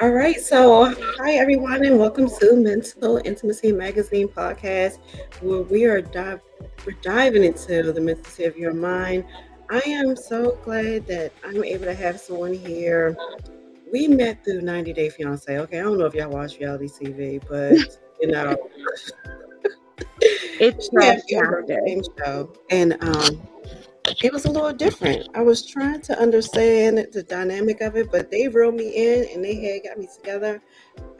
All right, so hi everyone, and welcome to Mental Intimacy Magazine podcast, where we are dive, we're diving into the mentality of your mind. I am so glad that I'm able to have someone here. We met through 90 Day Fiance. Okay, I don't know if y'all watch reality TV, but you know, It's yeah, trash yeah, her tastic. game show, and um, it was a little different. I was trying to understand the dynamic of it, but they reeled me in and they had got me together.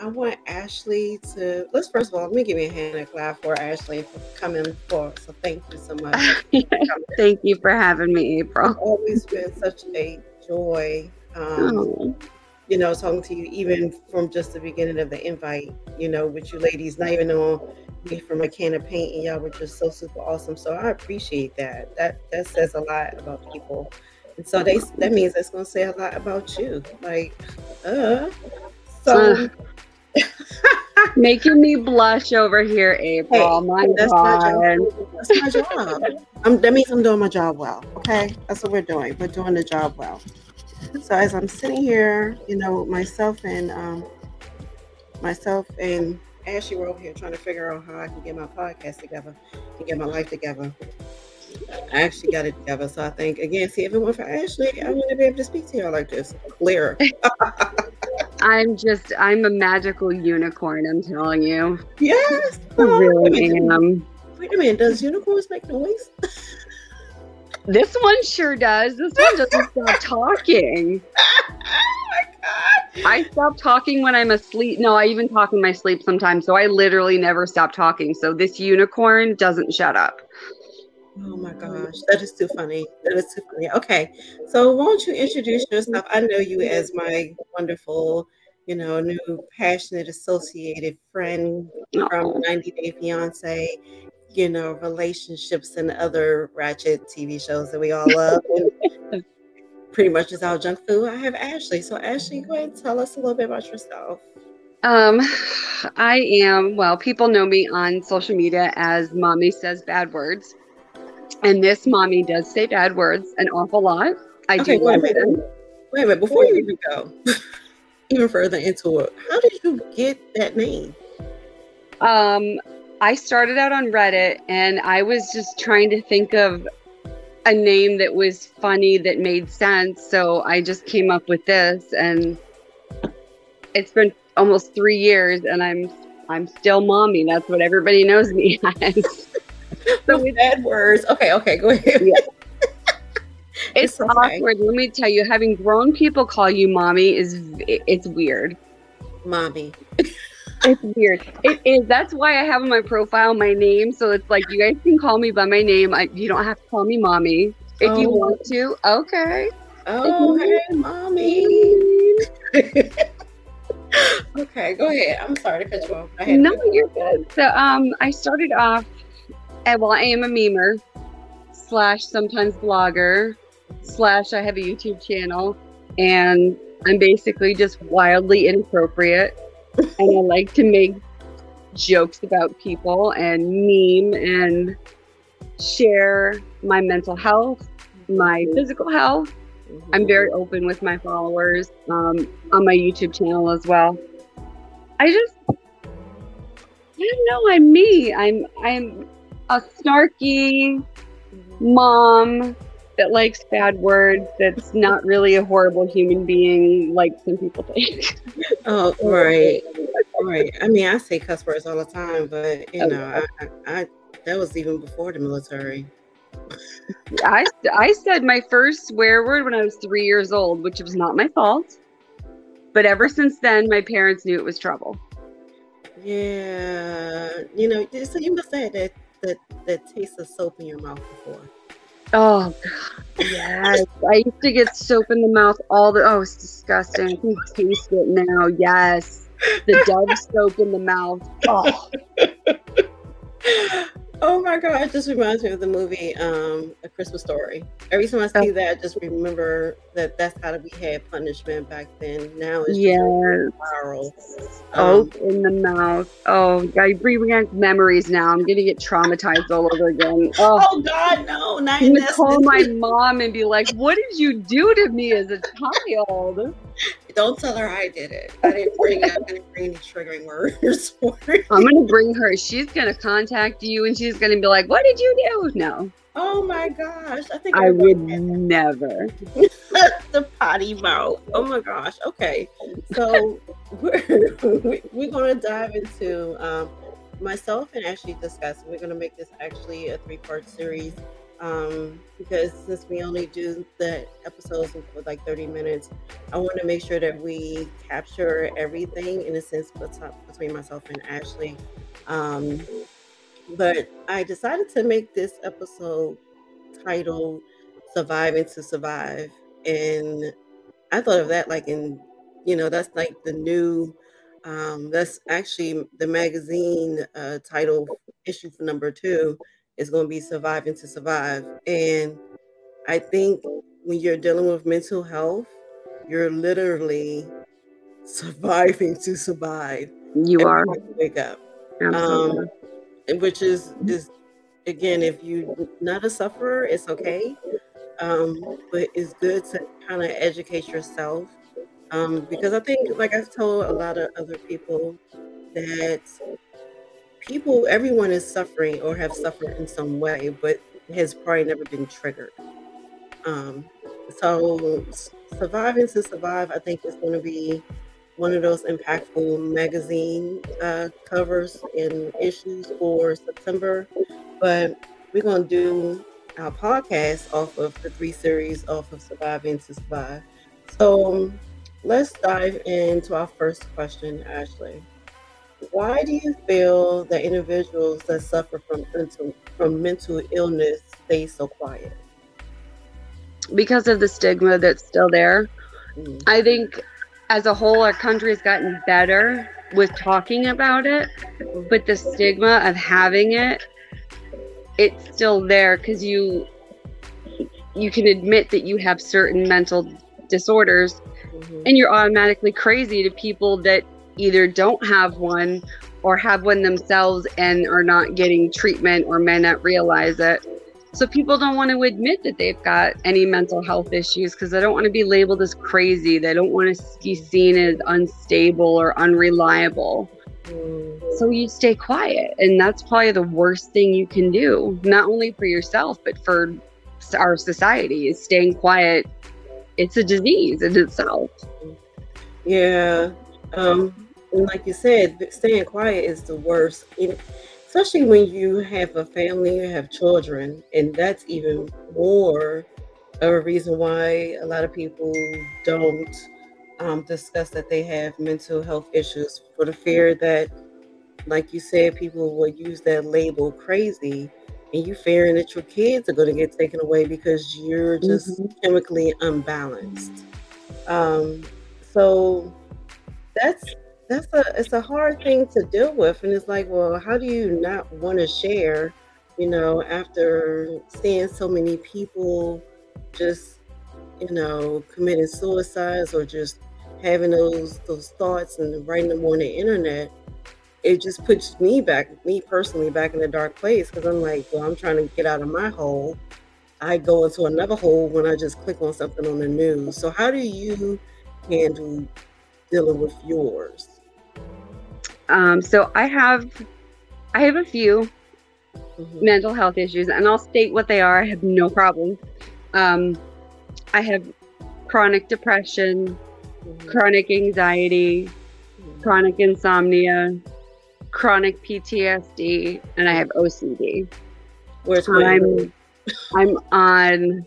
I want Ashley to let's first of all let me give you a hand and clap for Ashley for coming for. So thank you so much. Thank you for having me, April. Always been such a joy. Um, Oh, you know, talking to you even from just the beginning of the invite, you know, with you ladies, not even on me from a can of paint, and y'all were just so super awesome. So I appreciate that. That that says a lot about people. And so they that means it's gonna say a lot about you. Like, uh so making me blush over here, April. My that's my God. job. That's my job. I'm, that means I'm doing my job well. Okay, that's what we're doing. We're doing the job well. So as I'm sitting here, you know, myself and um, myself and Ashley were over here trying to figure out how I can get my podcast together and get my life together. I actually got it together. So I think again, see, if it weren't for Ashley, I wouldn't be able to speak to y'all like this. Clear. I'm just, I'm a magical unicorn, I'm telling you. yes. I really am. wait a minute. Does unicorns make noise? This one sure does. This one doesn't stop talking. oh my god. I stop talking when I'm asleep. No, I even talk in my sleep sometimes. So I literally never stop talking. So this unicorn doesn't shut up. Oh my gosh, that is too funny. That is too funny. Okay, so won't you introduce yourself? I know you as my wonderful, you know, new passionate associated friend Oh, from 90 Day Fiance, you know, relationships and other ratchet TV shows that we all love. And pretty much is all junk food. I have Ashley. So Ashley, go ahead and tell us a little bit about yourself. Um, I am, well, people know me on social media as Mommy Says Bad Words. And this mommy does say bad words an awful lot. I Okay, do wait a love minute. Wait a minute, before you even go, even further into it, how did you get that name? Um, I started out on Reddit and I was just trying to think of a name that was funny that made sense. So I just came up with this and it's been almost three years and I'm I'm still mommy. That's what everybody knows me as. So with bad words. Okay, okay, go ahead. Yeah. It's awkward. Let me tell you, having grown people call you mommy is it's weird. Mommy. It's weird. It is. That's why I have on my profile my name. So it's like you guys can call me by my name. I, you don't have to call me mommy if you Oh. want to. Okay. Oh, hey, mommy. okay, go ahead. I'm sorry to cut you off. I No, you're good. So um, I started off. eh, Well, I am a memer slash sometimes blogger slash I have a YouTube channel and I'm basically just wildly inappropriate and I like to make jokes about people and meme and share my mental health, my mm-hmm. physical health. Mm-hmm. I'm very open with my followers um, on my YouTube channel as well. I just, I don't know. I'm me. I'm I'm a snarky mm-hmm. mom that likes bad words. That's not really a horrible human being, like some people think. Oh, right, right. I mean, I say cuss words all the time, but you know, I, I, I that was even before the military. I I said my first swear word when I was three years old, which was not my fault. But ever since then, my parents knew it was trouble. Yeah, you know, so you must have had that that that taste of soap in your mouth before. Oh God, yes! I used to get soap in the mouth all the. Oh, it's disgusting. I can taste it now. Yes, the Dove soap in the mouth. Oh, Oh my god, it just reminds me of the movie um A Christmas Story. Every time I see Oh. that, I just remember that that's how we had punishment back then. Now it's yes. just viral. Soap Um, in the mouth. Oh, I bring back memories now. I'm gonna get traumatized all over again. Oh. oh god, no, not I'm gonna call my mom and be like, "What did you do to me as a child?" Don't tell her I did it. I didn't bring, I didn't bring any triggering words for it. I'm gonna bring her. She's gonna contact you, and she's gonna be like, "What did you do?" No. Oh my gosh! I think I would never. the potty mouth. Oh my gosh. Okay, so we're we're gonna dive into um, myself and Ashley discuss. We're gonna make this actually a three part series um, because since we only do the episodes for like 30 minutes, I want to make sure that we capture everything in a sense between myself and Ashley. Um, but I decided to make this episode titled Surviving to Survive. And I thought of that like in, you know, that's like the new, um, that's actually the magazine uh, title issue for number two is going to be surviving to survive. And I think when you're dealing with mental health, you're literally surviving to survive. You are. Wake up. Um, which is is again, if you're not a sufferer, it's okay. Um, but it's good to kind of educate yourself um, because I think, like I've told a lot of other people, that people, everyone is suffering or have suffered in some way, but has probably never been triggered. Um, so, surviving to survive, I think is going to be one of those impactful magazine uh, covers and issues for September. But we're going to do our podcast off of the three series off of Surviving to Survive. So let's dive into our first question, Ashley. Why do you feel that individuals that suffer from mental from mental illness stay so quiet? Because of the stigma that's still there. Mm-hmm. I think as a whole our country has gotten better with talking about it, but the stigma of having it it's still there because you you can admit that you have certain mental disorders mm-hmm. and you're automatically crazy to people that either don't have one or have one themselves and are not getting treatment or may not realize it. So people don't want to admit that they've got any mental health issues because they don't want to be labeled as crazy. They don't want to be seen as unstable or unreliable. Mm. So you stay quiet. And that's probably the worst thing you can do, not only for yourself, but for our society is staying quiet. It's a disease in itself. Yeah. Um, and like you said, staying quiet is the worst, especially when you have a family, you have children, and that's even more of a reason why a lot of people don't um, discuss that they have mental health issues for the fear that, like you said, people will use that label crazy, and you fearing that your kids are going to get taken away because you're just mm-hmm. chemically unbalanced. Um, so that's that's a it's a hard thing to deal with and it's like well how do you not want to share you know after seeing so many people just you know committing suicides or just having those those thoughts and writing them on the internet? It just puts me back me personally back in a dark place because i'm like well i'm trying to get out of my hole. I go into another hole when i just click on something on the news. So how do you handle dealing with yours um, so I have, I have a few mm-hmm. mental health issues, and I'll state what they are. I have no problem. Um, I have chronic depression, mm-hmm. chronic anxiety, mm-hmm. chronic insomnia, chronic PTSD, and I have OCD. Where's I'm, I'm on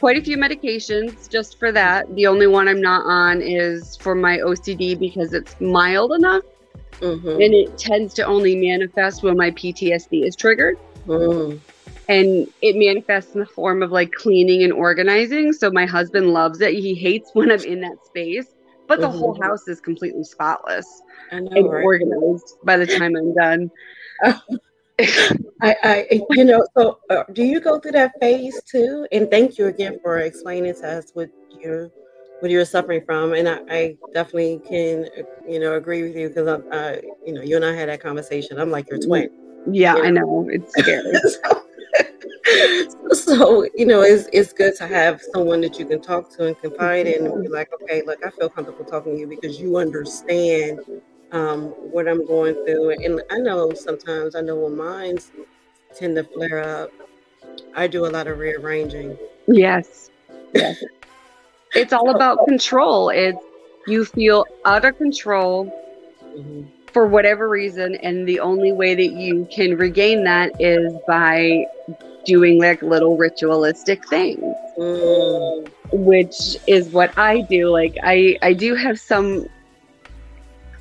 quite a few medications just for that. The only one I'm not on is for my OCD because it's mild enough. Mm-hmm. And it tends to only manifest when my PTSD is triggered. Mm. And it manifests in the form of like cleaning and organizing. So my husband loves it. He hates when I'm in that space, but the mm-hmm. whole house is completely spotless know, and right? organized by the time I'm done. I, I, you know, so uh, do you go through that phase too? And thank you again for explaining to us what you're, what you're suffering from. And I, I definitely can, you know, agree with you because I'm, uh, you know, you and I had that conversation. I'm like your twin. Yeah, you know? I know. It's scary. so you know it's it's good to have someone that you can talk to and confide in and be like okay look i feel comfortable talking to you because you understand um, what i'm going through and i know sometimes i know when minds tend to flare up i do a lot of rearranging Yes. Yes. It's all about control. It's you feel out of control Mhm. for whatever reason, and the only way that you can regain that is by doing like little ritualistic things, Mm. which is what I do. Like I I do have some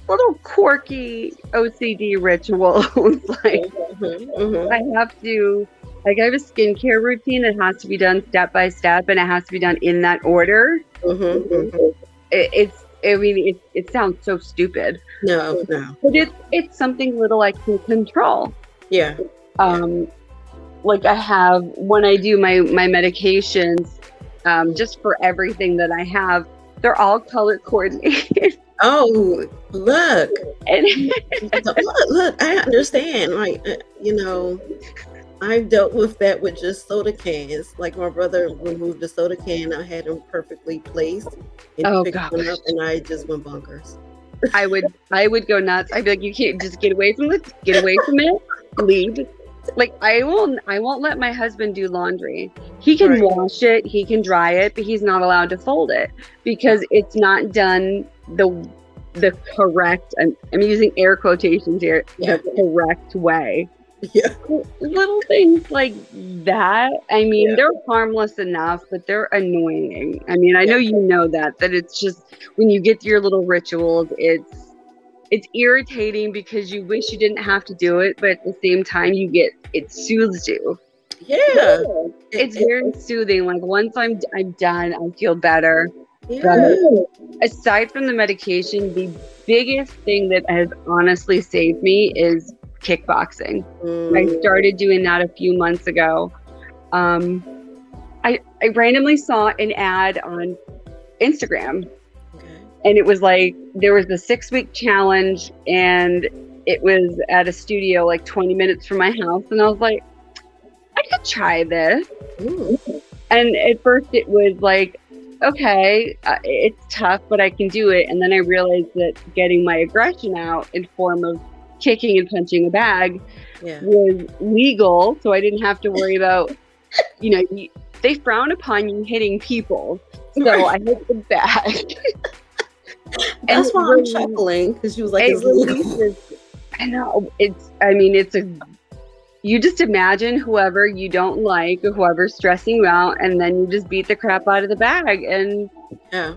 little quirky OCD rituals. like Mhm, mhm. I have to like I have a skincare routine that has to be done step by step and it has to be done in that order. Mhm, mhm. It, it's I mean it, it sounds so stupid, no no but it's it's something little I can control. yeah Um, like I have when I do my my medications, um, just for everything that I have, they're all color coordinated. oh look and look, look, I understand. Like, uh, you know, I've dealt with that with just soda cans. Like my brother removed the soda can, I had them perfectly placed, and Oh, picked gosh. up, and I just went bonkers. I would I would go nuts. I'd be like, you can't just get away from it. Get away from it. Leave. Like I won't I won't let my husband do laundry. He can Right. wash it, he can dry it, but he's not allowed to fold it because it's not done the the correct I'm, I'm using air quotations here Yeah. the correct way. Yeah, Little things like that. I mean, Yeah. they're harmless enough, but they're annoying. I mean, I know you know that that it's just when you get your little rituals, it's it's irritating because you wish you didn't have to do it, but at the same time you get it soothes you. yeah, It's It- it- very soothing. Like once I'm I'm done, I feel better. Yeah. Aside from the medication, the biggest thing that has honestly saved me is kickboxing. I Mm, started doing that a few months ago. Um, I I randomly saw an ad on Instagram, and it was like there was a six week challenge, and it was at a studio like 20 minutes from my house, and I was like, I could try this. Ooh, And at first, it was like, okay, uh, it's tough, but I can do it. And then I realized that getting my aggression out in form of kicking and punching a bag yeah, was legal, so I didn't have to worry about, you know, you, they frown upon you hitting people. So I hit the bag. that's why I'm chuckling because she was like, it it's legal. I know it's. I mean, it's a. You just imagine whoever you don't like or whoever's stressing you out, and then you just beat the crap out of the bag, and yeah,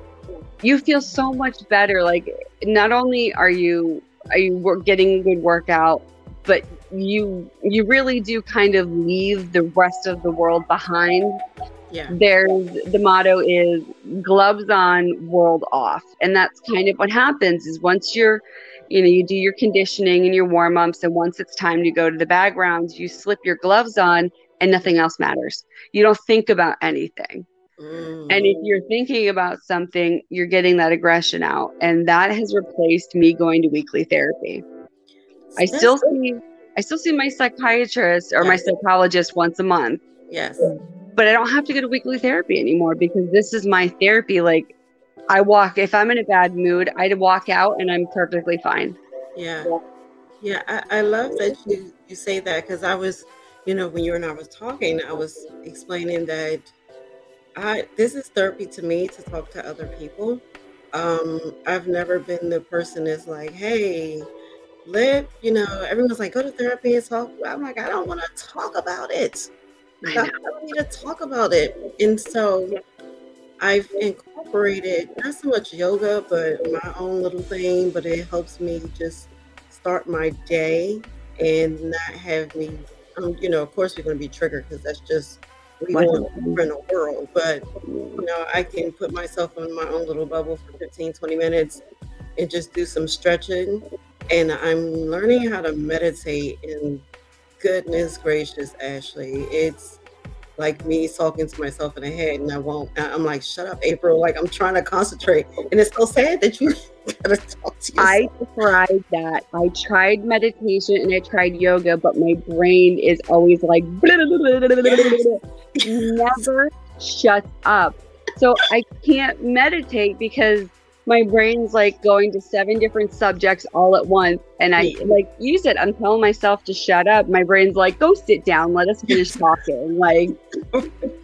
you feel so much better. Like not only are you are you getting a good workout, but you you really do kind of leave the rest of the world behind. yeah, There's the motto is gloves on, world off, and that's kind of what happens. Is once you're you know you do your conditioning and your warm ups, and once it's time to go to the bag rounds, you slip your gloves on, and nothing else matters. You don't think about anything. Mm, And if you're thinking about something, you're getting that aggression out. And that has replaced me going to weekly therapy. I still see I still see my psychiatrist or my psychologist once a month, yes, but I don't have to go to weekly therapy anymore because this is my therapy. Like I walk if I'm in a bad mood, I'd walk out and I'm perfectly fine. Yeah. Yeah, I, I love that you, you say that because I was, you know, when you and I was talking, I was explaining that I this is therapy to me to talk to other people. Um, I've never been the person that's like, hey, let you know, everyone's like, go to therapy and talk. I'm like, I don't want to talk about it. I I don't need to talk about it. And so I've incorporated not so much yoga, but my own little thing, but it helps me just start my day and not have me, um, you know, of course we're going to be triggered because that's just, we want in the world, but you know, I can put myself in my own little bubble for 15, 20 minutes and just do some stretching. And I'm learning how to meditate and goodness gracious, Ashley, it's like me talking to myself in the head and I won't, I'm like, shut up, April. Like I'm trying to concentrate. And it's so sad that you, gotta talk to me. I tried that. I tried meditation and I tried yoga, but my brain is always like never shuts up. So I can't meditate because my brain's like going to seven different subjects all at once. And I like use it. I'm telling myself to shut up. My brain's like, go sit down. Let us finish talking. Like,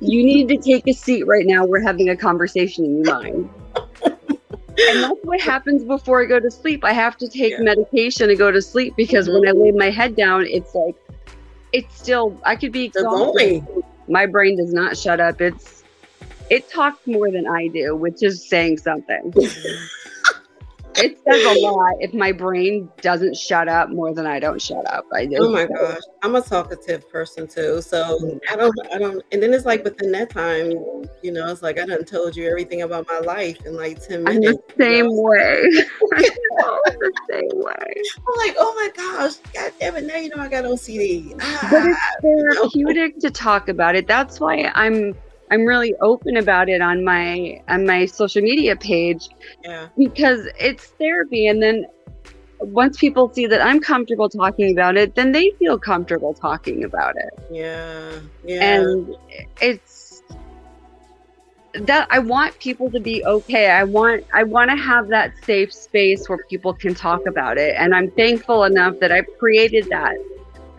you need to take a seat right now. We're having a conversation in your mind. And that's what happens before I go to sleep. I have to take Yeah. medication to go to sleep because when mm-hmm. I lay my head down, it's like, it's still, I could be exhausted. going. My brain does not shut up. It's, it talks more than I do, which is saying something. It says a lot if my brain doesn't shut up more than I don't shut up. I do. Oh my gosh, I'm a talkative person too. So I don't, I don't, and then it's like within that time, you know, it's like I done told you everything about my life in like 10 I'm minutes. the you same know? way. The same way. I'm like, oh my gosh, God damn it, now you know I got OCD. But Ah, it's therapeutic to talk about it. That's why I'm I'm really open about it on my on my social media page yeah, because it's therapy and then once people see that I'm comfortable talking about it, then they feel comfortable talking about it. yeah, yeah. And it's that I want people to be okay. I want I want to have that safe space where people can talk about it. And I'm thankful enough that I've created that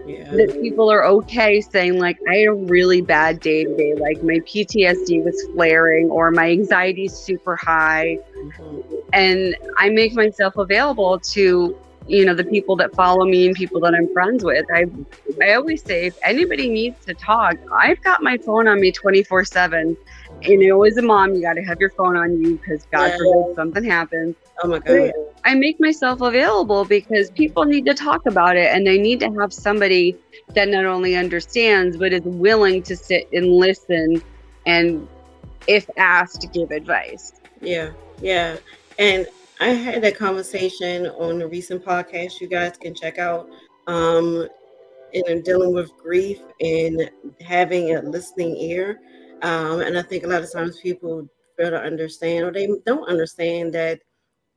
yeah. that people are okay saying like I had a really bad day today, like my PTSD was flaring or my anxiety is super high, Mhm. and I make myself available to you know the people that follow me and people that I'm friends with. I I always say if anybody needs to talk, I've got my phone on me 24 seven. You know, as a mom, you got to have your phone on you because God Yeah. forbid something happens. Oh my god. I make myself available because people need to talk about it and they need to have somebody that not only understands but is willing to sit and listen and if asked give advice. Yeah, yeah. And I had that conversation on a recent podcast you guys can check out. Um in dealing with grief and having a listening ear. Um, and I think a lot of times people fail to understand or they don't understand that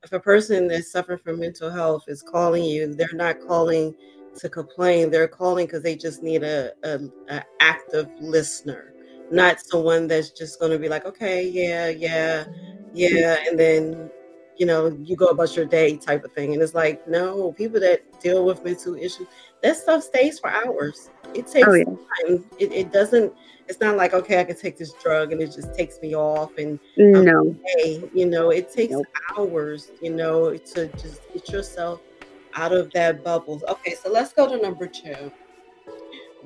if a person that's suffering from mental health is calling you, they're not calling to complain. They're calling because they just need a, a, a active listener, not someone that's just going to be like, okay, yeah, yeah, yeah, and then you know you go about your day type of thing. And it's like, no, people that deal with mental issues, that stuff stays for hours. It takes Oh, yeah. time. It, it doesn't. It's not like okay, I can take this drug and it just takes me off and No. hey, you know, it takes Nope. hours, you know, to just get yourself out of that bubble. Okay, so let's go to number two.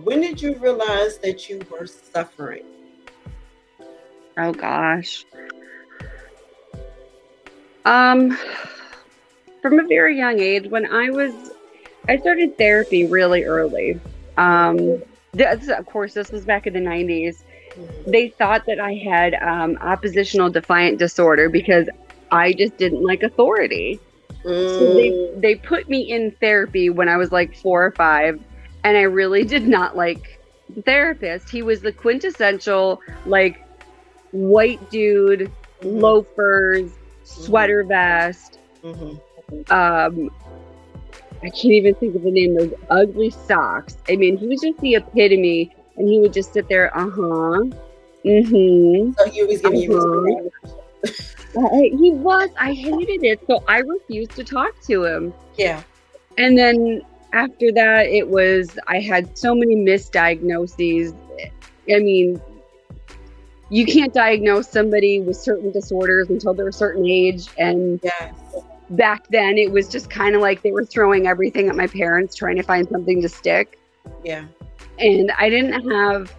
When did you realize that you were suffering? Oh gosh. Um from a very young age when I was I started therapy really early. Um this, of course this was back in the 90s. they thought that I had um, oppositional defiant disorder because I just didn't like authority. So they Mm, they put me in therapy when I was like four or five, and I really did not like the therapist. He was the quintessential like white dude, mhm, loafers, sweater vest. mhm. Um, I can't even think of the name. Those ugly socks. I mean, he was just the epitome, and he would just sit there. Uh huh. Mm-hmm. So he was giving you Uh-huh. his I, he was. I hated it, so I refused to talk to him. Yeah. And then after that, it was I had so many misdiagnoses. I mean, you can't diagnose somebody with certain disorders until they're a certain age. And Yes. Back then, it was just kind of like they were throwing everything at my parents, trying to find something to stick. Yeah. And I didn't have,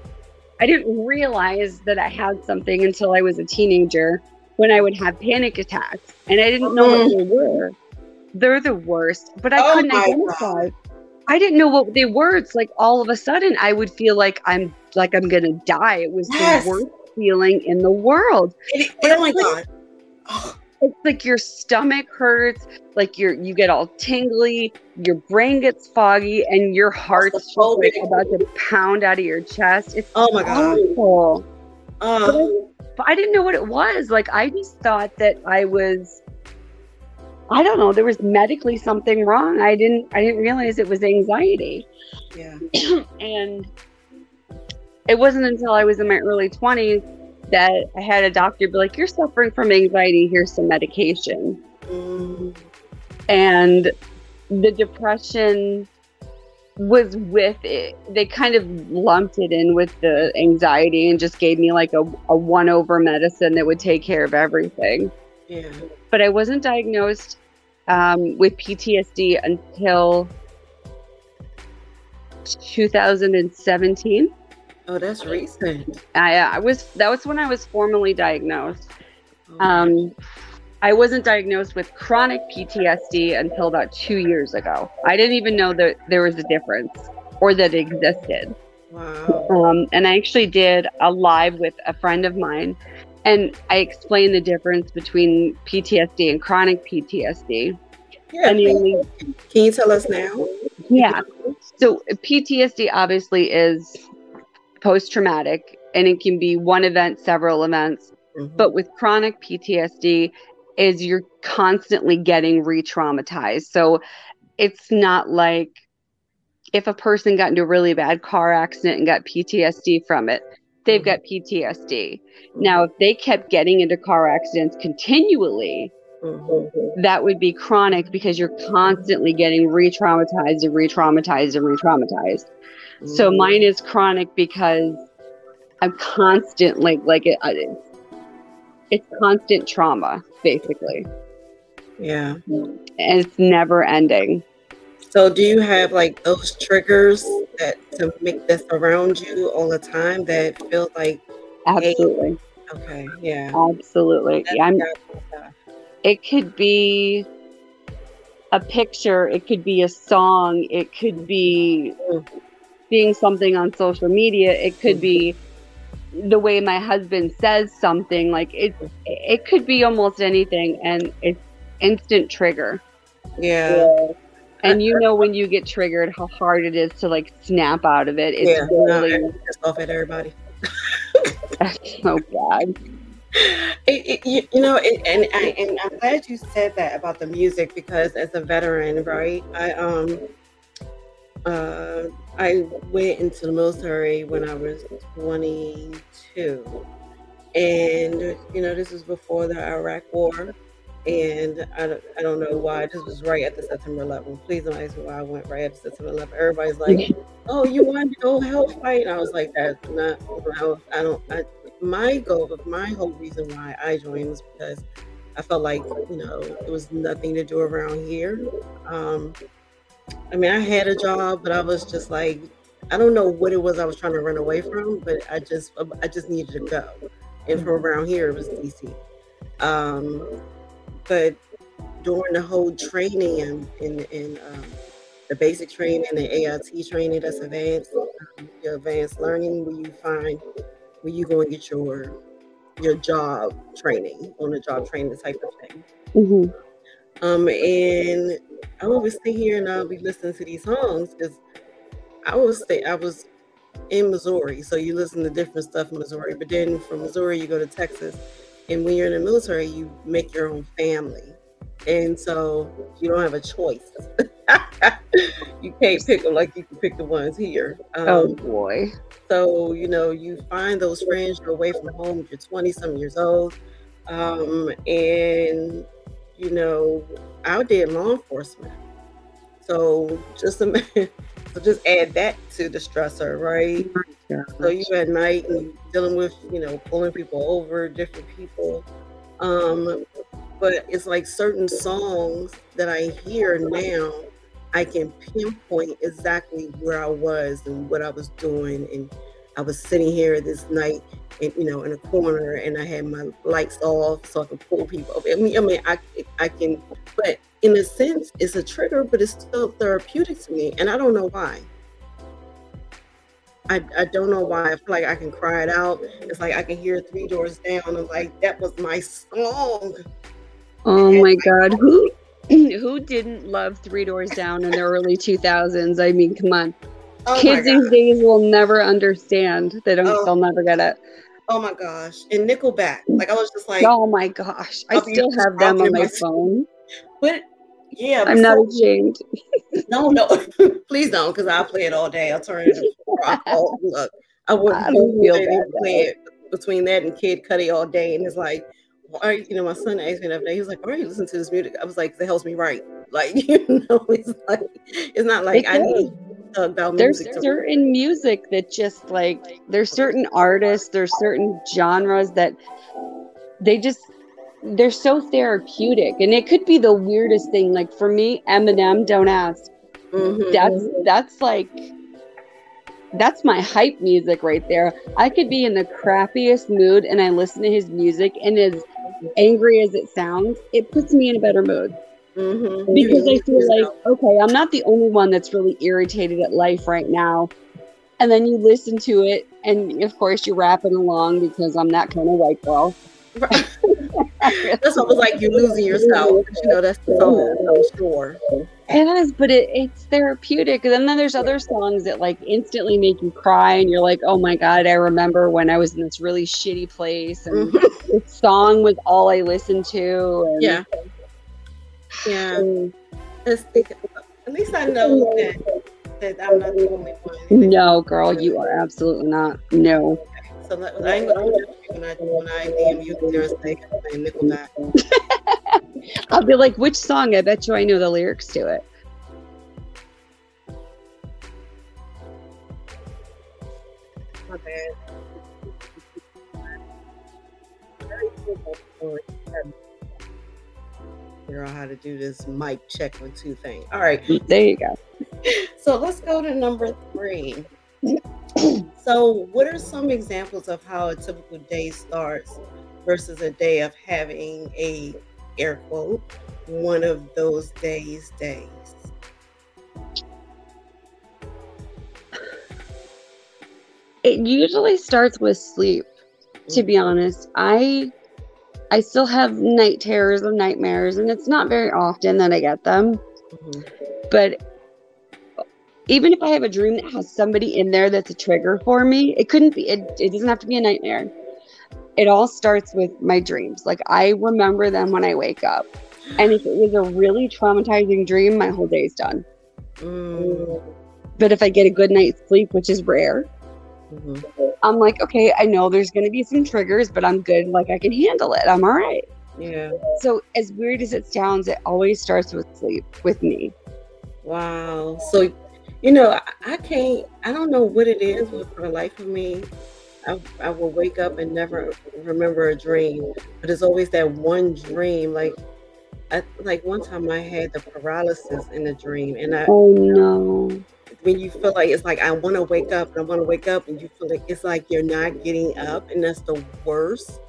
I didn't realize that I had something until I was a teenager when I would have panic attacks. And I didn't know what mm. they were. They're the worst, but I Oh couldn't identify. I didn't know what they were. It's like all of a sudden I would feel like I'm like I'm gonna die. It was Yes. the worst feeling in the world. It, oh my like- God. Oh, It's like your stomach hurts, like you're you get all tingly, your brain gets foggy, and your heart's like about to pound out of your chest. It's oh my God. awful. Um, but I, but I didn't know what it was. Like I just thought that I was I don't know, there was medically something wrong. I didn't I didn't realize it was anxiety. Yeah. and it wasn't until I was in my early 20s that I had a doctor be like, You're suffering from anxiety, here's some medication. Mm, And the depression was with it. They kind of lumped it in with the anxiety and just gave me like a, a one over medicine that would take care of everything. yeah. But I wasn't diagnosed um, with PTSD until 2017. Oh, that's recent. I, I was that was when I was formally diagnosed. Um, I wasn't diagnosed with chronic PTSD until about two years ago. I didn't even know that there was a difference or that it existed. wow. Um, and I actually did a live with a friend of mine, and I explained the difference between PTSD and chronic PTSD. Yeah. And only, Can you tell us now? yeah, so PTSD obviously is post traumatic, and it can be one event, several events. Mhm. But with chronic PTSD, is you're constantly getting re-traumatized. So it's not like if a person got into a really bad car accident and got PTSD from it, they've got PTSD. Now, if they kept getting into car accidents continually, Mhm. that would be chronic because you're constantly getting re-traumatized and re-traumatized and re-traumatized. So mine is chronic because I'm constantly like like it, it's, it's constant trauma basically, Yeah. and it's never ending. So do you have like those triggers that to make this around you all the time that feel like Absolutely, okay, yeah. absolutely. Yeah, I'm, That's good stuff. it could be a picture, it could be a song, it could be Mm. Seeing something on social media, it could be the way my husband says something. Like it, it could be almost anything, and it's instant trigger. Yeah. And you know when you get triggered, how hard it is to like snap out of it. It's yeah. Really off at everybody. so bad. It, it, you, you know, it, and I and I'm glad you said that about the music because as a veteran, right? I um uh I went into the military when I was 22, and you know this was before the Iraq War, and I don't, I don't know why this was right at the September 11. Please don't ask me why I went right at the September 11. Everybody's like, "Oh, you wanted to go help fight?" And I was like, "That's not. I don't. I, my goal, my whole reason why I joined was because I felt like you know there was nothing to do around here. Um, I mean, I had a job, but I was just like, I don't know what it was I was trying to run away from, but I just, I just needed to go. And from around here, it was DC. Um, but during the whole training and in, in um, the basic training, and the AIT training, that's advanced, um, your advanced learning, where you find where you go and get your your job training on the job training type of thing. Mhm. Um, and I would always sit here and I'll be listening to these songs because I was stay I was in Missouri, so you listen to different stuff in Missouri. But then from Missouri, you go to Texas, and when you're in the military, you make your own family, and so you don't have a choice. you can't pick them like you can pick the ones here. Um, Oh boy. so, you know, you find those friends, you're away from home, you're 20 some years old. Um, and, you know, I did law enforcement. So just so just add that to the stressor, right? So you at night and dealing with, you know, pulling people over, different people. Um, but it's like certain songs that I hear now, I can pinpoint exactly where I was and what I was doing. And I was sitting here this night and you know in a corner and I had my lights off so I could pull people over. I mean, I mean I I can but in a sense it's a trigger, but it's still therapeutic to me. And I don't know why. I, I don't know why. I feel like I can cry it out. It's like I can hear three doors down. I'm like, that was my song. Oh my god. Who who didn't love Three Doors Down in the early 2000s? I mean, come on. Oh Kids these days will never understand. They don't Oh. they'll never get it. Oh my gosh. And Nickelback. Like I was just like, oh my gosh. I still have them on my my- phone. But yeah, I'm not ashamed. No, no, please don't, because I'll play it all day. I'll turn it rock. Oh, look, I wouldn't I bad, play it between that and Kid Cudi all day, and it's like, why are you, you know, my son asked me the other day, he was like, why are you listening to this music? I was like, it helps me write. Like, you know, it's like, it's not like I need There's music. to- certain music that just like there's certain artists, there's certain genres that they just they're so therapeutic and it could be the weirdest thing like for me Eminem don't ask Mhm. that's that's like that's my hype music right there. I could be in the crappiest mood and I listen to his music and as angry as it sounds, it puts me in a better mood Mhm. because I feel like okay, I'm not the only one that's really irritated at life right now. And then you listen to it, and of course you're rapping along because I'm that kind of white girl. That's almost like you're losing yourself. You know, that's the song, I'm sure. It is, but it, it's therapeutic. And then there's other songs that like instantly make you cry, and you're like, "Oh my god, I remember when I was in this really shitty place, and Mhm. this song was all I listened to." And, Yeah. Yeah. Mm. Let's think. At least I know mm. that, that I'm not the only one. no, girl, you are absolutely not. No. So let- I ain't gonna do that when I when I DM you there and Nickelback. I'll be like, which song? I bet you I know the lyrics to it. My bad. Figure out how to do this mic check one two thing. All right. There you go. So let's go to number three. so, what are some examples of how a typical day starts versus a day of having a air quote one of those days days? It usually starts with sleep, to be mm-hmm. honest. I I still have night terrors and nightmares, and it's not very often that I get them. Mhm. But even if I have a dream that has somebody in there that's a trigger for me, it couldn't be. It, it doesn't have to be a nightmare. It all starts with my dreams. Like I remember them when I wake up, and if it was a really traumatizing dream, my whole day's done. Mm, But if I get a good night's sleep, which is rare, mhm. I'm like, okay, I know there's going to be some triggers, but I'm good. Like, I can handle it. I'm all right. Yeah. So, as weird as it sounds, it always starts with sleep with me. Wow. So, you know, I, I can't, I don't know what it is, but for the life of me, I, I will wake up and never remember a dream. But it's always that one dream. Like, I, like one time I had the paralysis in the dream, and I, Oh, no. When you feel like it's like I want to wake up and I want to wake up, and you feel like it's like you're not getting up, and that's the worst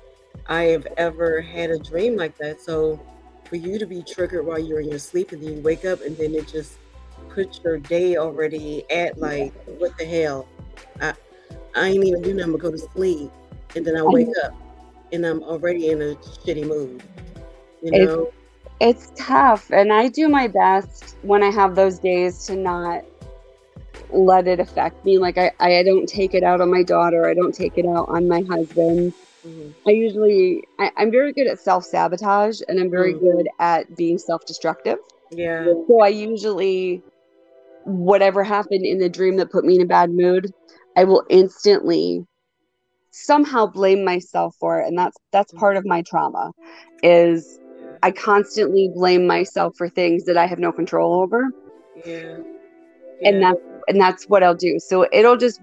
I have ever had a dream like that. So, for you to be triggered while you're in your sleep, and then you wake up, and then it just puts your day already at like, what the hell? I I ain't even do nothing but go to sleep, and then I wake up, and I'm already in a shitty mood. You It's- know? It's tough. And I do my best when I have those days to not let it affect me. Like, I, I don't take it out on my daughter, I don't take it out on my husband. Mhm. I usually, I, I'm very good at self sabotage and I'm very Mm. good at being self destructive. Yeah. So I usually, whatever happened in the dream that put me in a bad mood, I will instantly somehow blame myself for it, and that's that's part of my trauma. Is I constantly blame myself for things that I have no control over, Yeah. And that's and that's what I'll do. So it'll just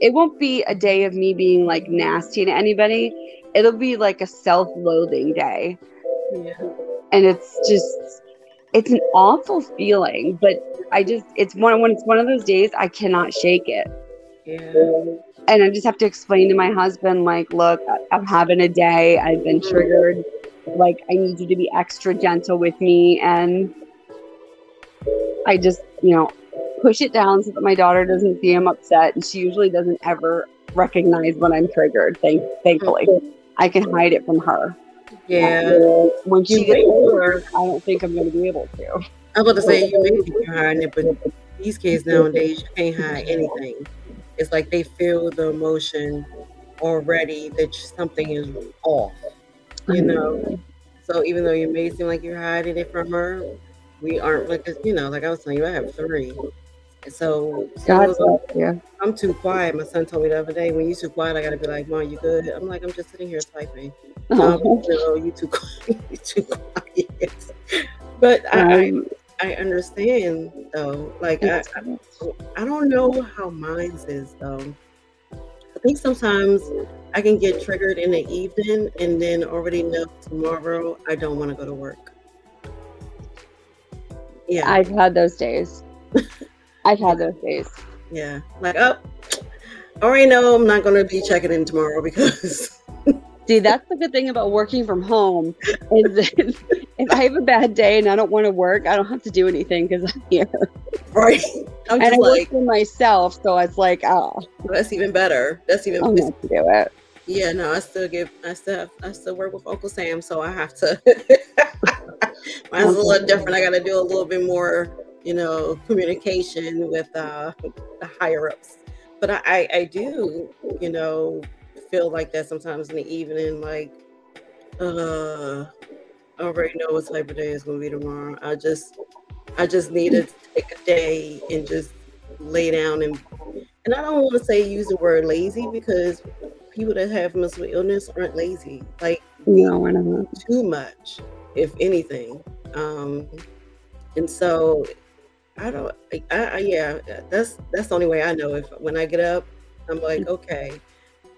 it won't be a day of me being like nasty to anybody. It'll be like a self-loathing day yeah. and it's just it's an awful feeling but i just it's one when it's one of those days i cannot shake it Yeah. and i just have to explain to my husband like look i'm having a day i've been triggered like i need you to be extra gentle with me and i just you know push it down so that my daughter doesn't see i'm upset and she usually doesn't ever recognize when i'm triggered thank thankfully i can hide it from her Yeah. when she You gets older i don't think i'm going to be able to I'm about to say you may be hiding it, but these kids nowadays you can't hide anything. It's like they feel the emotion already that something is off. You mm-hmm. know. So even though you may seem like you're hiding it from her, we aren't like you know, like I was telling you, I have three. So, God so bless you. I'm too quiet. My son told me the other day, when you're too quiet, I gotta be like, Mom, you good? I'm like, I'm just sitting here typing. Um, Oh, no, you too quiet. you too quiet. But I, um, I I understand though. Like I, it's- I don't know how mine is though. I think sometimes I can get triggered in the evening and then already know tomorrow I don't want to go to work. Yeah, I've had those days. I've had those days. yeah. Like, oh, I already know I'm not going to be checking in tomorrow because, See, that's the good thing about working from home is if I have a bad day and I don't want to work, I don't have to do anything because I'm here. right? I'm and I just work like, for myself, so it's like, oh, that's even better. That's even, I'm not to do it. yeah, no, I still give, I still, have, I still work with Uncle Sam, so I have to, mine's a little different. I got to do a little bit more, you know, communication with uh, the higher ups. But I, I, do, you know, feel like that sometimes in the evening, like, uh, I already know what type of day it's gonna be tomorrow. I just, I just need to take a day and just lay down and, and I don't want to say use the word lazy because people that have mental illness aren't lazy. Like No, I don't. too much, if anything. Um, and so I don't. I, I yeah, that's that's the only way I know. If when I get up, I'm like, mm-hmm. okay.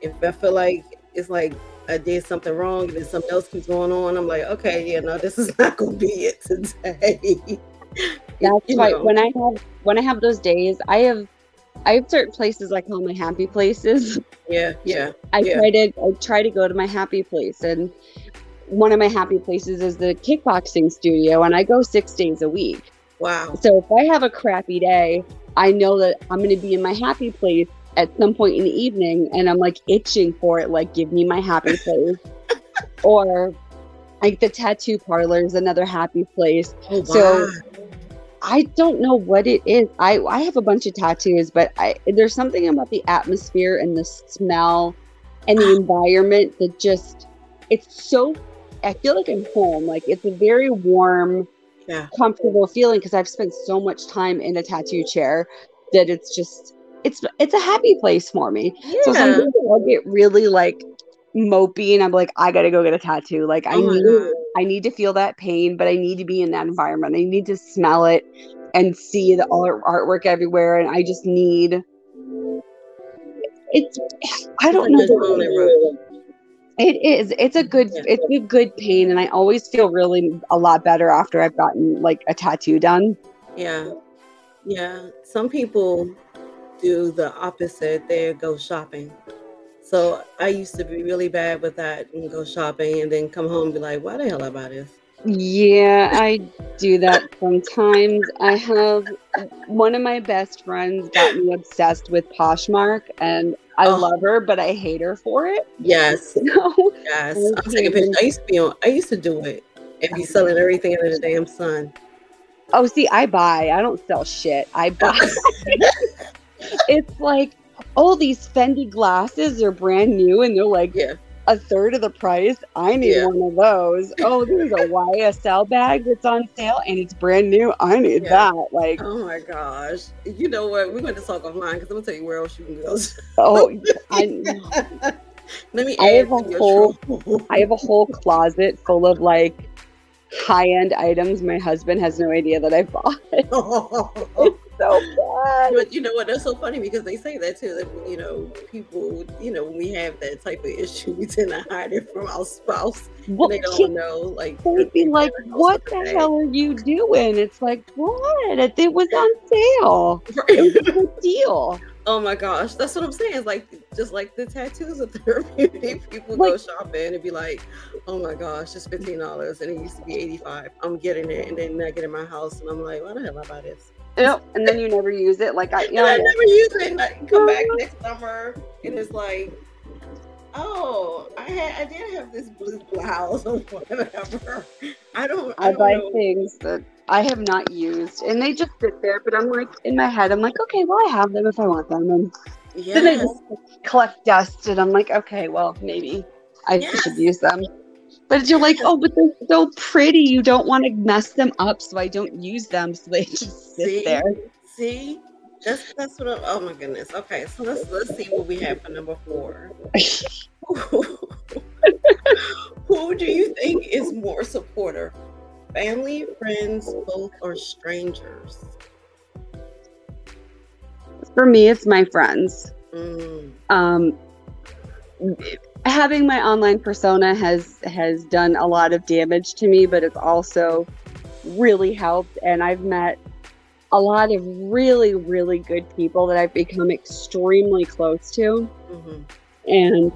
If I feel like it's like I did something wrong and then something else keeps going on, I'm like, okay, yeah, no, this is not gonna be it today. That's You know. when I have when I have those days, I have I have certain places I call my happy places. yeah, yeah, I Yeah. try to I try to go to my happy place and one of my happy places is the kickboxing studio and I go 6 days a week. Wow, So if I have a crappy day, I know that I'm going to be in my happy place at some point in the evening and I'm like itching for it like give me my happy place. or like the tattoo parlor is another happy place. oh wow, So- I don't know what it is. I I have a bunch of tattoos, but I there's something about the atmosphere and the smell and the ah. environment that just it's so I feel like I'm home. Like it's a very warm, yeah, comfortable feeling because I've spent so much time in a tattoo chair that it's just it's it's a happy place for me. So sometimes I'll get really like mopey and I'm like, I gotta go get a tattoo. Like I Oh need God. I need to feel that pain, but I need to be in that environment. I need to smell it and see the art, artwork everywhere. And I just need it's I don't know. It's rush. It is. It's a good it's a good pain and I always feel really a lot better after I've gotten like a tattoo done. Yeah. Yeah. Some people do the opposite. They go shopping. So I used to be really bad with that and go shopping and then come home and be like, why the hell I buy this? Yeah, I do that sometimes. I have one of my best friends got me obsessed with Poshmark and I Oh. love her, but I hate her for it. Yes. No. Yes. Oh, I'm taking pictures. I used to be on I used to do it and be selling everything under the damn sun. Oh, see, I buy. I don't sell shit. I buy. it's like, oh, these Fendi glasses are brand new and they're like Yeah. A third of the price. I need Yeah. one of those. Oh, there's a YSL bag that's on sale and it's brand new. I need Yeah. that. Like, Oh my gosh. You know what? We're going to talk offline because I'm going to tell you where else you can go. oh, I, Let me I have a whole- I have a whole closet full of like high end items. My husband has no idea that I bought. so bad. But you know what? That's so funny because they say that too. That you know, people, you know, when we have that type of issue, we tend to hide it from our spouse. Well, they don't know, like They'd be like, "What the hell are you doing?" It's like, "What? It, it was on sale. It was a good deal." oh my gosh, that's what I'm saying. It's like just like the tattoos are therapeutic. People Like- go shopping and be like, "Oh my gosh, it's fifteen dollars, and it used to be eighty five. I'm getting it, and then I get in my house, and I'm like, why the hell I buy this? Yep. And then you never use it. Like I, you and I know, never use it. Come back uh-huh. next summer, and it's like, oh, I had, I did have this blue blouse or whatever. I don't, I, I don't buy know. things that I have not used, and they just sit there. But I'm like, in my head, I'm like, okay, well, I have them if I want them, and then I just collect dust, and I'm like, okay, well, maybe I Yes. should use them. But you're like, oh, but they're so pretty. You don't want to mess them up, so I don't use them. So they just sit See? there. See, that's that's what. I'm, oh my goodness. Okay, so let's let's see what we have for number four. Who do you think is more supporter? Family, friends, both, or strangers? For me, it's my friends. Mm, Um, having my online persona has has done a lot of damage to me, but it's also really helped. And I've met a lot of really, really good people that I've become extremely close to. mhm, and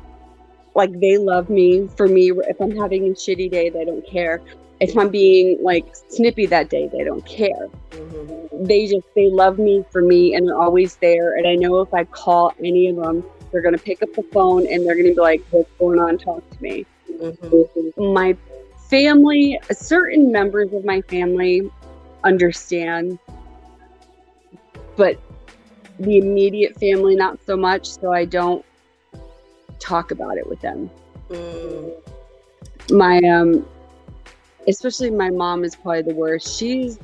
like they love me for me if i'm having a shitty day they don't care if i'm being like snippy that day they don't care mhm. they just they love me for me and they're always there and i know if i call any of them they're going to pick up the phone and they're going to be like what's going on? Talk to me. Mhm. my family certain members of my family understand but the immediate family not so much so i don't talk about it with them. Mm, my um especially my mom is probably the worst. She's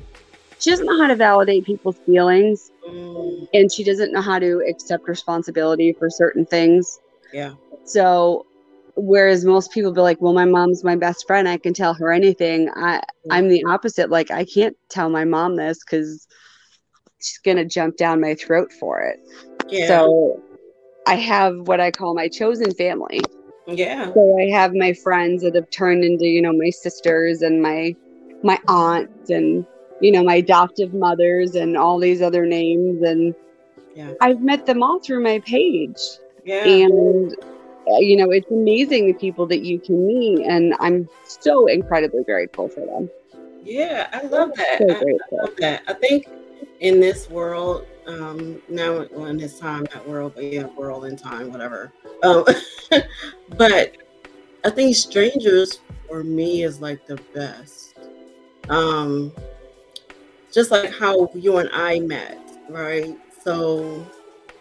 she doesn't know how to validate people's feelings mm, and she doesn't know how to accept responsibility for certain things Yeah. so whereas most people be like well my mom's my best friend i can tell her anything i i'm the opposite like i can't tell my mom this because she's gonna jump down my throat for it Yeah. so i have what i call my chosen family yeah. so I have my friends that have turned into, you know, my sisters and my my aunts and you know, my adoptive mothers and all these other names and Yeah. I've met them all through my page. Yeah. And uh, you know, it's amazing the people that you can meet and I'm so incredibly grateful for them. Yeah. I love that. So I- grateful. love that. I think in this world, um, now well, in this time, not world, but yeah, world and time, whatever. Um, but I think strangers for me is like the best. Um, just like how you and I met, right? So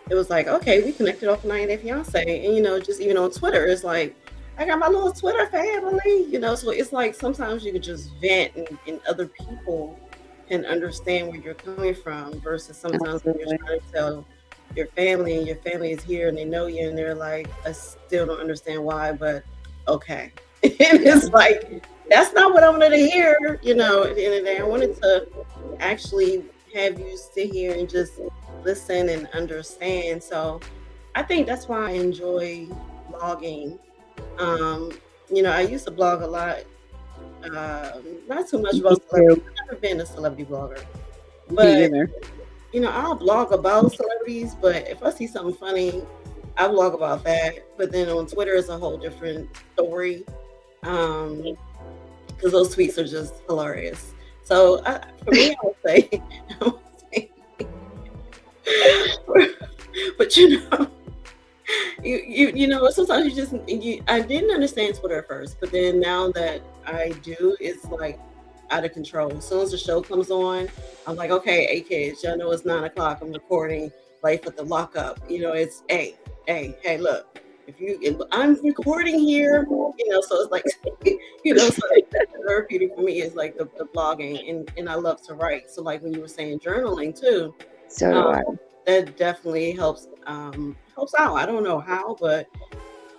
it was like, okay, we connected off 90 Day Fiance, and you know, just even on Twitter, it's like I got my little Twitter family, you know. So it's like sometimes you can just vent, and, and other people can understand where you're coming from versus sometimes when you're trying to tell your family and your family is here and they know you and they're like, I still don't understand why, but okay. and it's like, that's not what I wanted to hear, you know, at the end of the day. I wanted to actually have you sit here and just listen and understand. So I think that's why I enjoy blogging. Um, you know, I used to blog a lot, um, not too much about celebrities. I've never been a celebrity blogger. But you know, I'll blog about celebrities, but if I see something funny, I blog about that. But then on Twitter, it's a whole different story. Um, because those tweets are just hilarious. So I, for me, I would say, I say but you know, you, you you know, sometimes you just you, I didn't understand Twitter at first, but then now that I do, it's like out of control. As soon as the show comes on, I'm like, okay, hey kids, y'all know it's nine o'clock. I'm recording Love After Lockup. You know, it's hey, hey, hey, look. If you, if I'm recording here, you know, so it's like, you know, so therapeutic for me is like the, the blogging, and and I love to write. So like when you were saying journaling too, So I. that definitely helps um helps out. I don't know how, but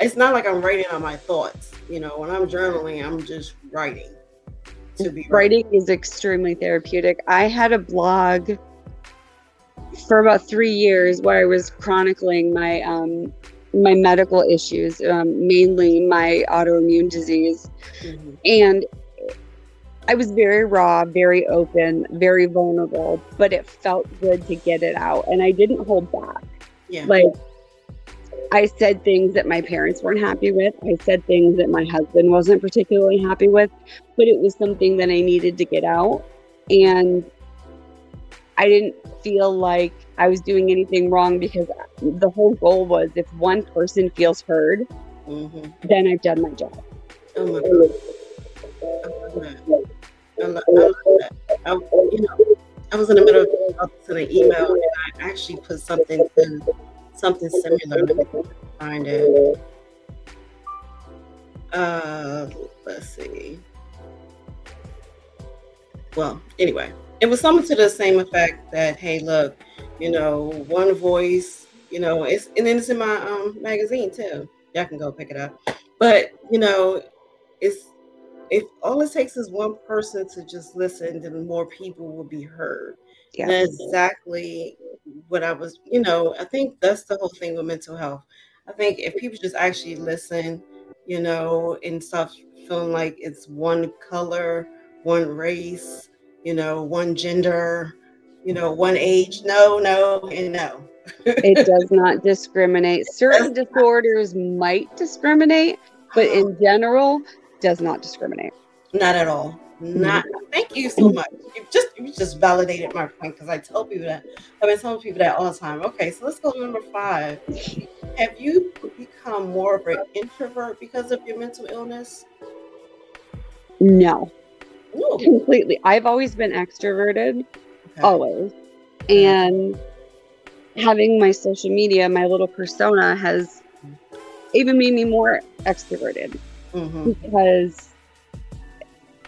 it's not like I'm writing on my thoughts. You know, when I'm journaling, I'm just writing to be writing is extremely therapeutic. I had a blog for about three years where I was chronicling my um, my medical issues, um, mainly my autoimmune disease, Mhm. and I was very raw, very open, very vulnerable, but it felt good to get it out, and I didn't hold back. Yeah. Like I said things that my parents weren't happy with. I said things that my husband wasn't particularly happy with, but it was something that I needed to get out. And I didn't feel like I was doing anything wrong because the whole goal was if one person feels heard, Mhm. then I've done my job. Oh my god. I love that. I love, I love that. I, you know, I was in the middle of sending an email and I actually put something to something similar. Find it. uh, let's see. Well, anyway, it was something to the same effect that, hey, look, you know, one voice, you know, it's and then it's in my um magazine too. Y'all can go pick it up. But you know, it's if all it takes is one person to just listen, then more people will be heard. Yeah. That's exactly what I was, you know, I think that's the whole thing with mental health. I think if people just actually listen, you know, and stop feeling like it's one color, one race, you know, one gender, you know, one age, no, no, and no. it does not discriminate. Certain disorders might discriminate, but in general, does not discriminate. Not at all. Not. Mm-hmm. Thank you so much. You just you just validated my point because I tell people that I've been telling people that all the time. Okay, so let's go to number five. Have you become more of an introvert because of your mental illness? No. Ooh. Completely. I've always been extroverted. Okay. Always. And having my social media, my little persona has even made me more extroverted mm-hmm. because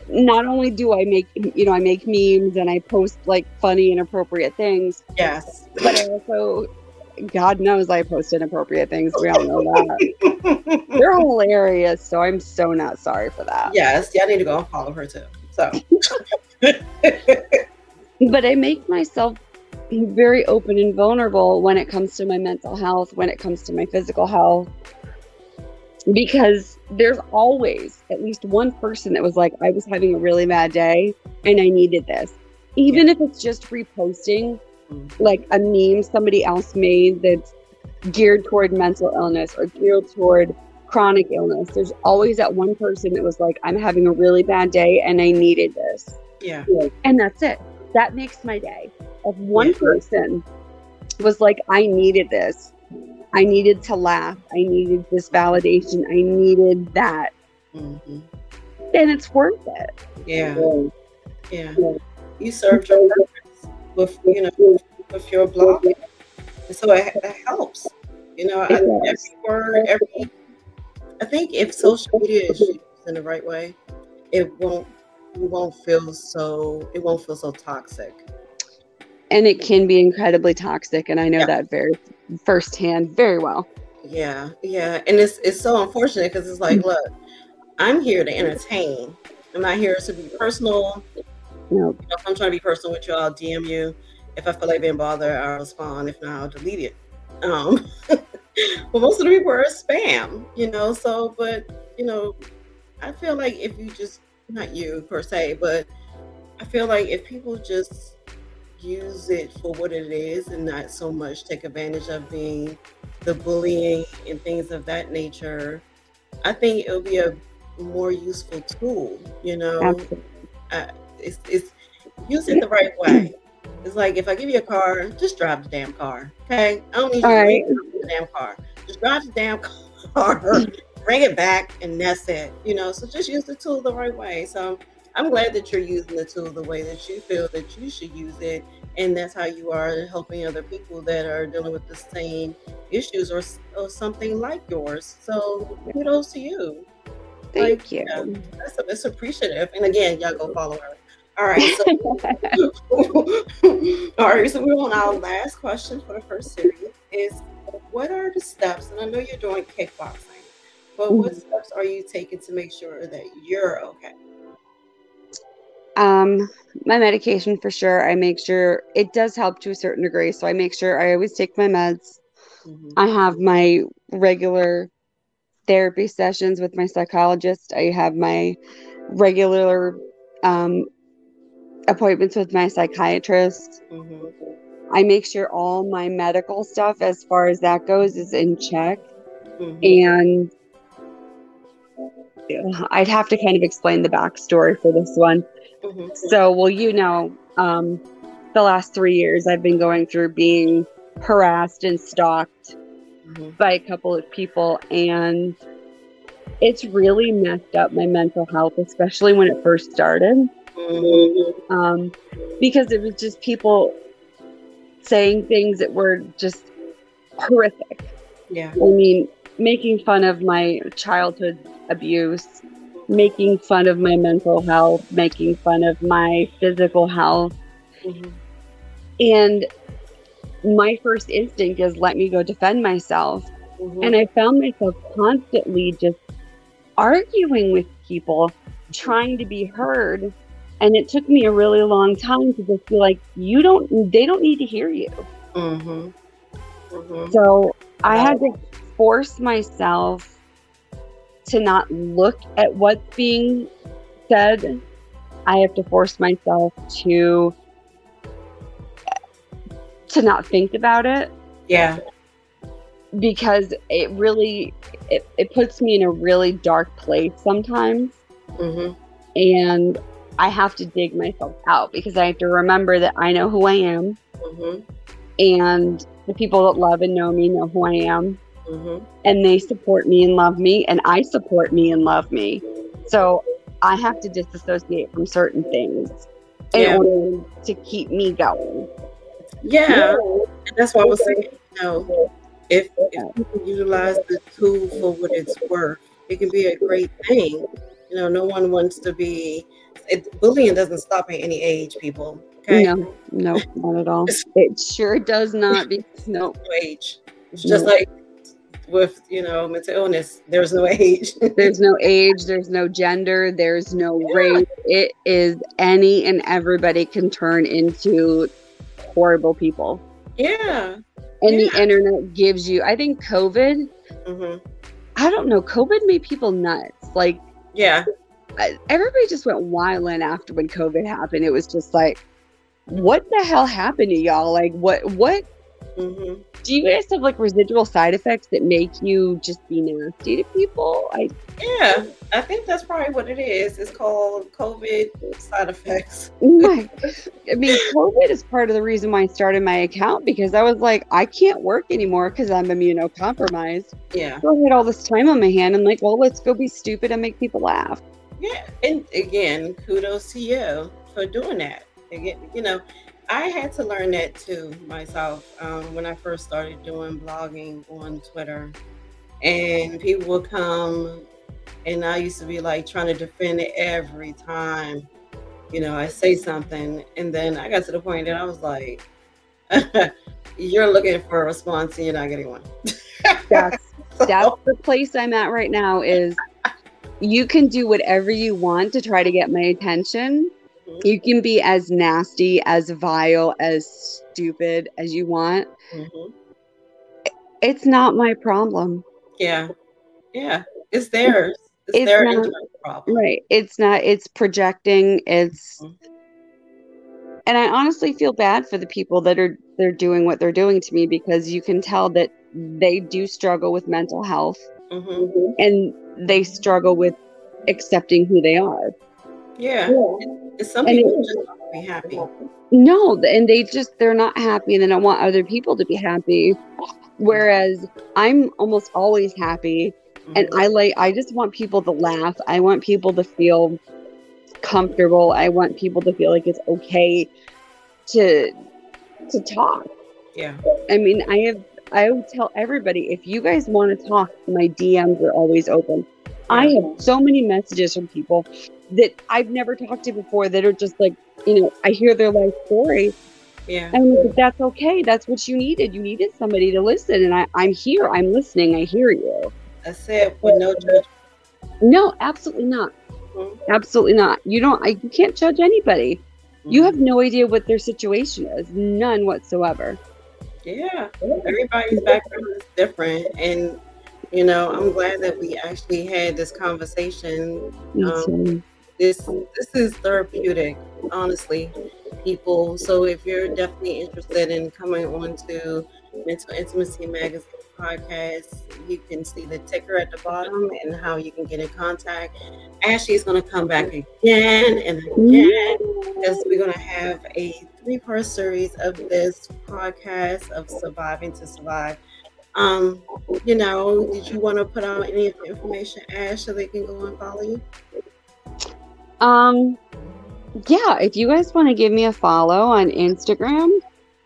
not only do I make you know I make memes and I post like funny inappropriate things. Yes. But I also God knows I post inappropriate things. We all know that. They're hilarious, so I'm so not sorry for that. Yes, yeah, I need to go and follow her too. So But I make myself very open and vulnerable when it comes to my mental health, when it comes to my physical health, because there's always at least one person that was like, I was having a really bad day and I needed this. Even if it's just reposting mm-hmm. like a meme somebody else made that's geared toward mental illness or geared toward chronic illness, there's always that one person that was like, I'm having a really bad day and I needed this. Yeah. And that's it. That makes my day. If one yeah. person was like, I needed this, I needed to laugh. I needed this validation. I needed that. Mm-hmm. And it's worth it. Yeah. Yeah. You served your purpose with, you know, with your blog. so it, it helps. You know, I, every word, every, I think if social media is used in the right way, it won't, you won't feel so, it won't feel so toxic. And it can be incredibly toxic and i know yeah. that very firsthand very well. Yeah yeah and it's it's so unfortunate because it's like look i'm here to entertain. I'm not here to be personal. No. You know, if i'm trying to be personal with you i'll dm you. If i feel like being bothered i'll respond. If not i'll delete it. Um but most of the people are spam you know so but you know i feel like if you just not you per se but i feel like if people just use it for what it is and not so much take advantage of being the bullying and things of that nature, I think it'll be a more useful tool. You know, uh, it's, it's use it the right way. It's like if I give you a car, just drive the damn car. Okay, I don't need you right. to drive the damn car. Just drive the damn car, bring it back, and that's it. You know, so just use the tool the right way. So I'm glad that you're using the tool the way that you feel that you should use it. And that's how you are helping other people that are dealing with the same issues or, or something like yours. So kudos to you. Thank like, you. Yeah, that's, that's appreciative. And again, y'all go follow her. All right. So, all right. So we're on our last question for the first series is what are the steps? And I know you're doing kickboxing, but what mm-hmm. steps are you taking to make sure that you're okay? Um, my medication for sure. I make sure it does help to a certain degree. So I make sure I always take my meds. Mm-hmm. I have my regular therapy sessions with my psychologist. I have my regular um, appointments with my psychiatrist. Mm-hmm. I make sure all my medical stuff, as far as that goes, is in check. Mm-hmm. And I'd have to kind of explain the backstory for this one. Mm-hmm. So, well, you know, um, the last three years I've been going through being harassed and stalked mm-hmm. by a couple of people, and it's really messed up my mental health, especially when it first started. Mm-hmm. Um, because it was just people saying things that were just horrific. Yeah. I mean, making fun of my childhood abuse, making fun of my mental health, making fun of my physical health. Mhm. And my first instinct is let me go defend myself. Mhm. And I found myself constantly just arguing with people, trying to be heard. And it took me a really long time to just be like, you don't, they don't need to hear you. Mhm. Mhm. So I had to force myself to not look at what's being said. I have to force myself to to not think about it Yeah. because it really it, it puts me in a really dark place sometimes Mhm. and I have to dig myself out because I have to remember that I know who I am Mhm. and the people that love and know me know who I am Mhm. and they support me and love me and I support me and love me. So I have to disassociate from certain things in Yeah. order to keep me going. Yeah. And that's why I was saying, you know, if, if people utilize the tool for what it's worth, it can be a great thing. You know, no one wants to be. It, bullying doesn't stop at any age, people. Okay, No, no, not at all. It sure does not be no. no age. It's just like with you know mental illness. There's no age. There's no age, there's no gender, there's no race. It is any and everybody can turn into horrible people. yeah. And Yeah. the internet gives you I think COVID, hmm I don't know, COVID made people nuts. Like Yeah. Everybody just went wilding after when COVID happened. It was just like, what the hell happened to y'all? Like, what, what hmm do you guys have like residual side effects that make you just be nasty to people? I, Yeah. I think that's probably what it is. It's called COVID side effects. my, I mean, COVID is part of the reason why I started my account because I was like, I can't work anymore because I'm immunocompromised. Yeah. So I had all this time on my hand. and like, well, let's go be stupid and make people laugh. Yeah, and again, kudos to you for doing that. Again, you know, I had to learn that too myself um, when I first started doing blogging on Twitter, and people would come, and I used to be like trying to defend it every time, you know, I say something, and then I got to the point that I was like, "You're looking for a response, and you're not getting one." That's that's the place I'm at right now is you can do whatever you want to try to get my attention. You can be as nasty, as vile, as stupid as you want. mhm. It's not my problem. Yeah, yeah, it's theirs. It's, It's their not- problem. Right. It's not it's projecting. It's Mhm. and I honestly feel bad for the people that are they're doing what they're doing to me because you can tell that they do struggle with mental health hmm and they struggle with accepting who they are. Yeah. And some And people it- just want to be happy. No, and they just they're not happy and they don't want other people to be happy. Whereas I'm almost always happy and Mhm. I like I just want people to laugh. I want people to feel comfortable. I want people to feel like it's okay to to talk. yeah. I mean, I have I would tell everybody if you guys want to talk, my DMs are always open. I have so many messages from people that I've never talked to before that are just like, you know, I hear their life story Yeah. and like, that's okay. That's what you needed. You needed somebody to listen. And I, I'm here. I'm listening. I hear you. I said with no judgment. No, absolutely not. Mhm. Absolutely not. You don't, I, you can't judge anybody. You have no idea what their situation is. None whatsoever. Yeah. Everybody's background is different. And, you know, I'm glad that we actually had this conversation. Um. This this is therapeutic, honestly, people. So if you're definitely interested in coming on to Mental Intimacy Magazine podcast, you can see the ticker at the bottom and how you can get in contact. Ashley is going to come back again and again because we're going to have a three part series of this podcast of surviving to survive. Um, you know, did you want to put out any information, Ash, so they can go and follow you? Um, yeah, if you guys want to give me a follow on Instagram,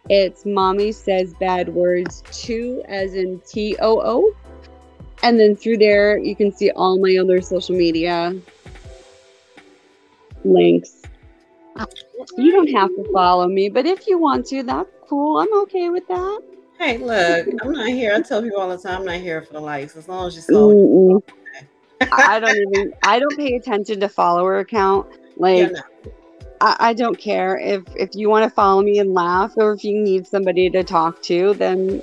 it's mommy says bad words two as in T O O. And then through there, you can see all my other social media links. You don't have to follow me, but if you want to, that's cool. I'm okay with that. Hey, look, I'm not here. I tell people all the time, I'm not here for the likes. As long as you follow. I don't even. I don't pay attention to follower account. Like, Yeah, no. I, I don't care if if you want to follow me and laugh, or if you need somebody to talk to, then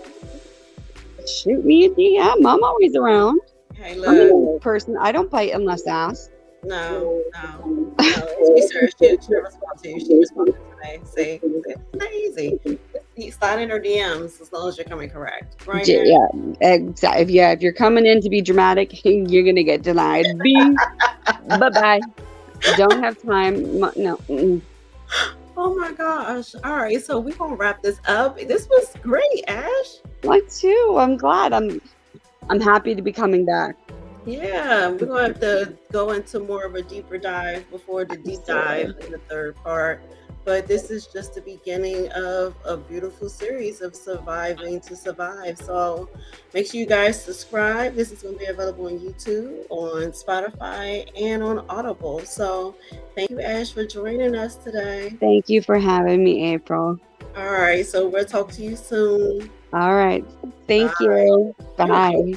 shoot me a DM. I'm always around. Hey, I'm a look. person. I don't bite unless asked. No, no, no. She she, she responded to you. She responded. See, it's not easy. You slide in her DMs as long as you're coming correct. Right? Yeah, exactly. If yeah, if you're coming in to be dramatic, you're gonna get denied. Bing. bye bye. Don't have time. No. Oh my gosh. All right. So we're going to wrap this up. This was great, Ash. Like too. I'm glad. I'm. I'm happy to be coming back. Yeah, we're gonna have to go into more of a deeper dive before the deep dive in the third part. But this is just the beginning of a beautiful series of surviving to survive. So make sure you guys subscribe. This is going to be available on YouTube, on Spotify, and on Audible. So thank you, Ash, for joining us today. Thank you for having me, April. All right, so we'll talk to you soon. All right. Thank Bye. you. Bye.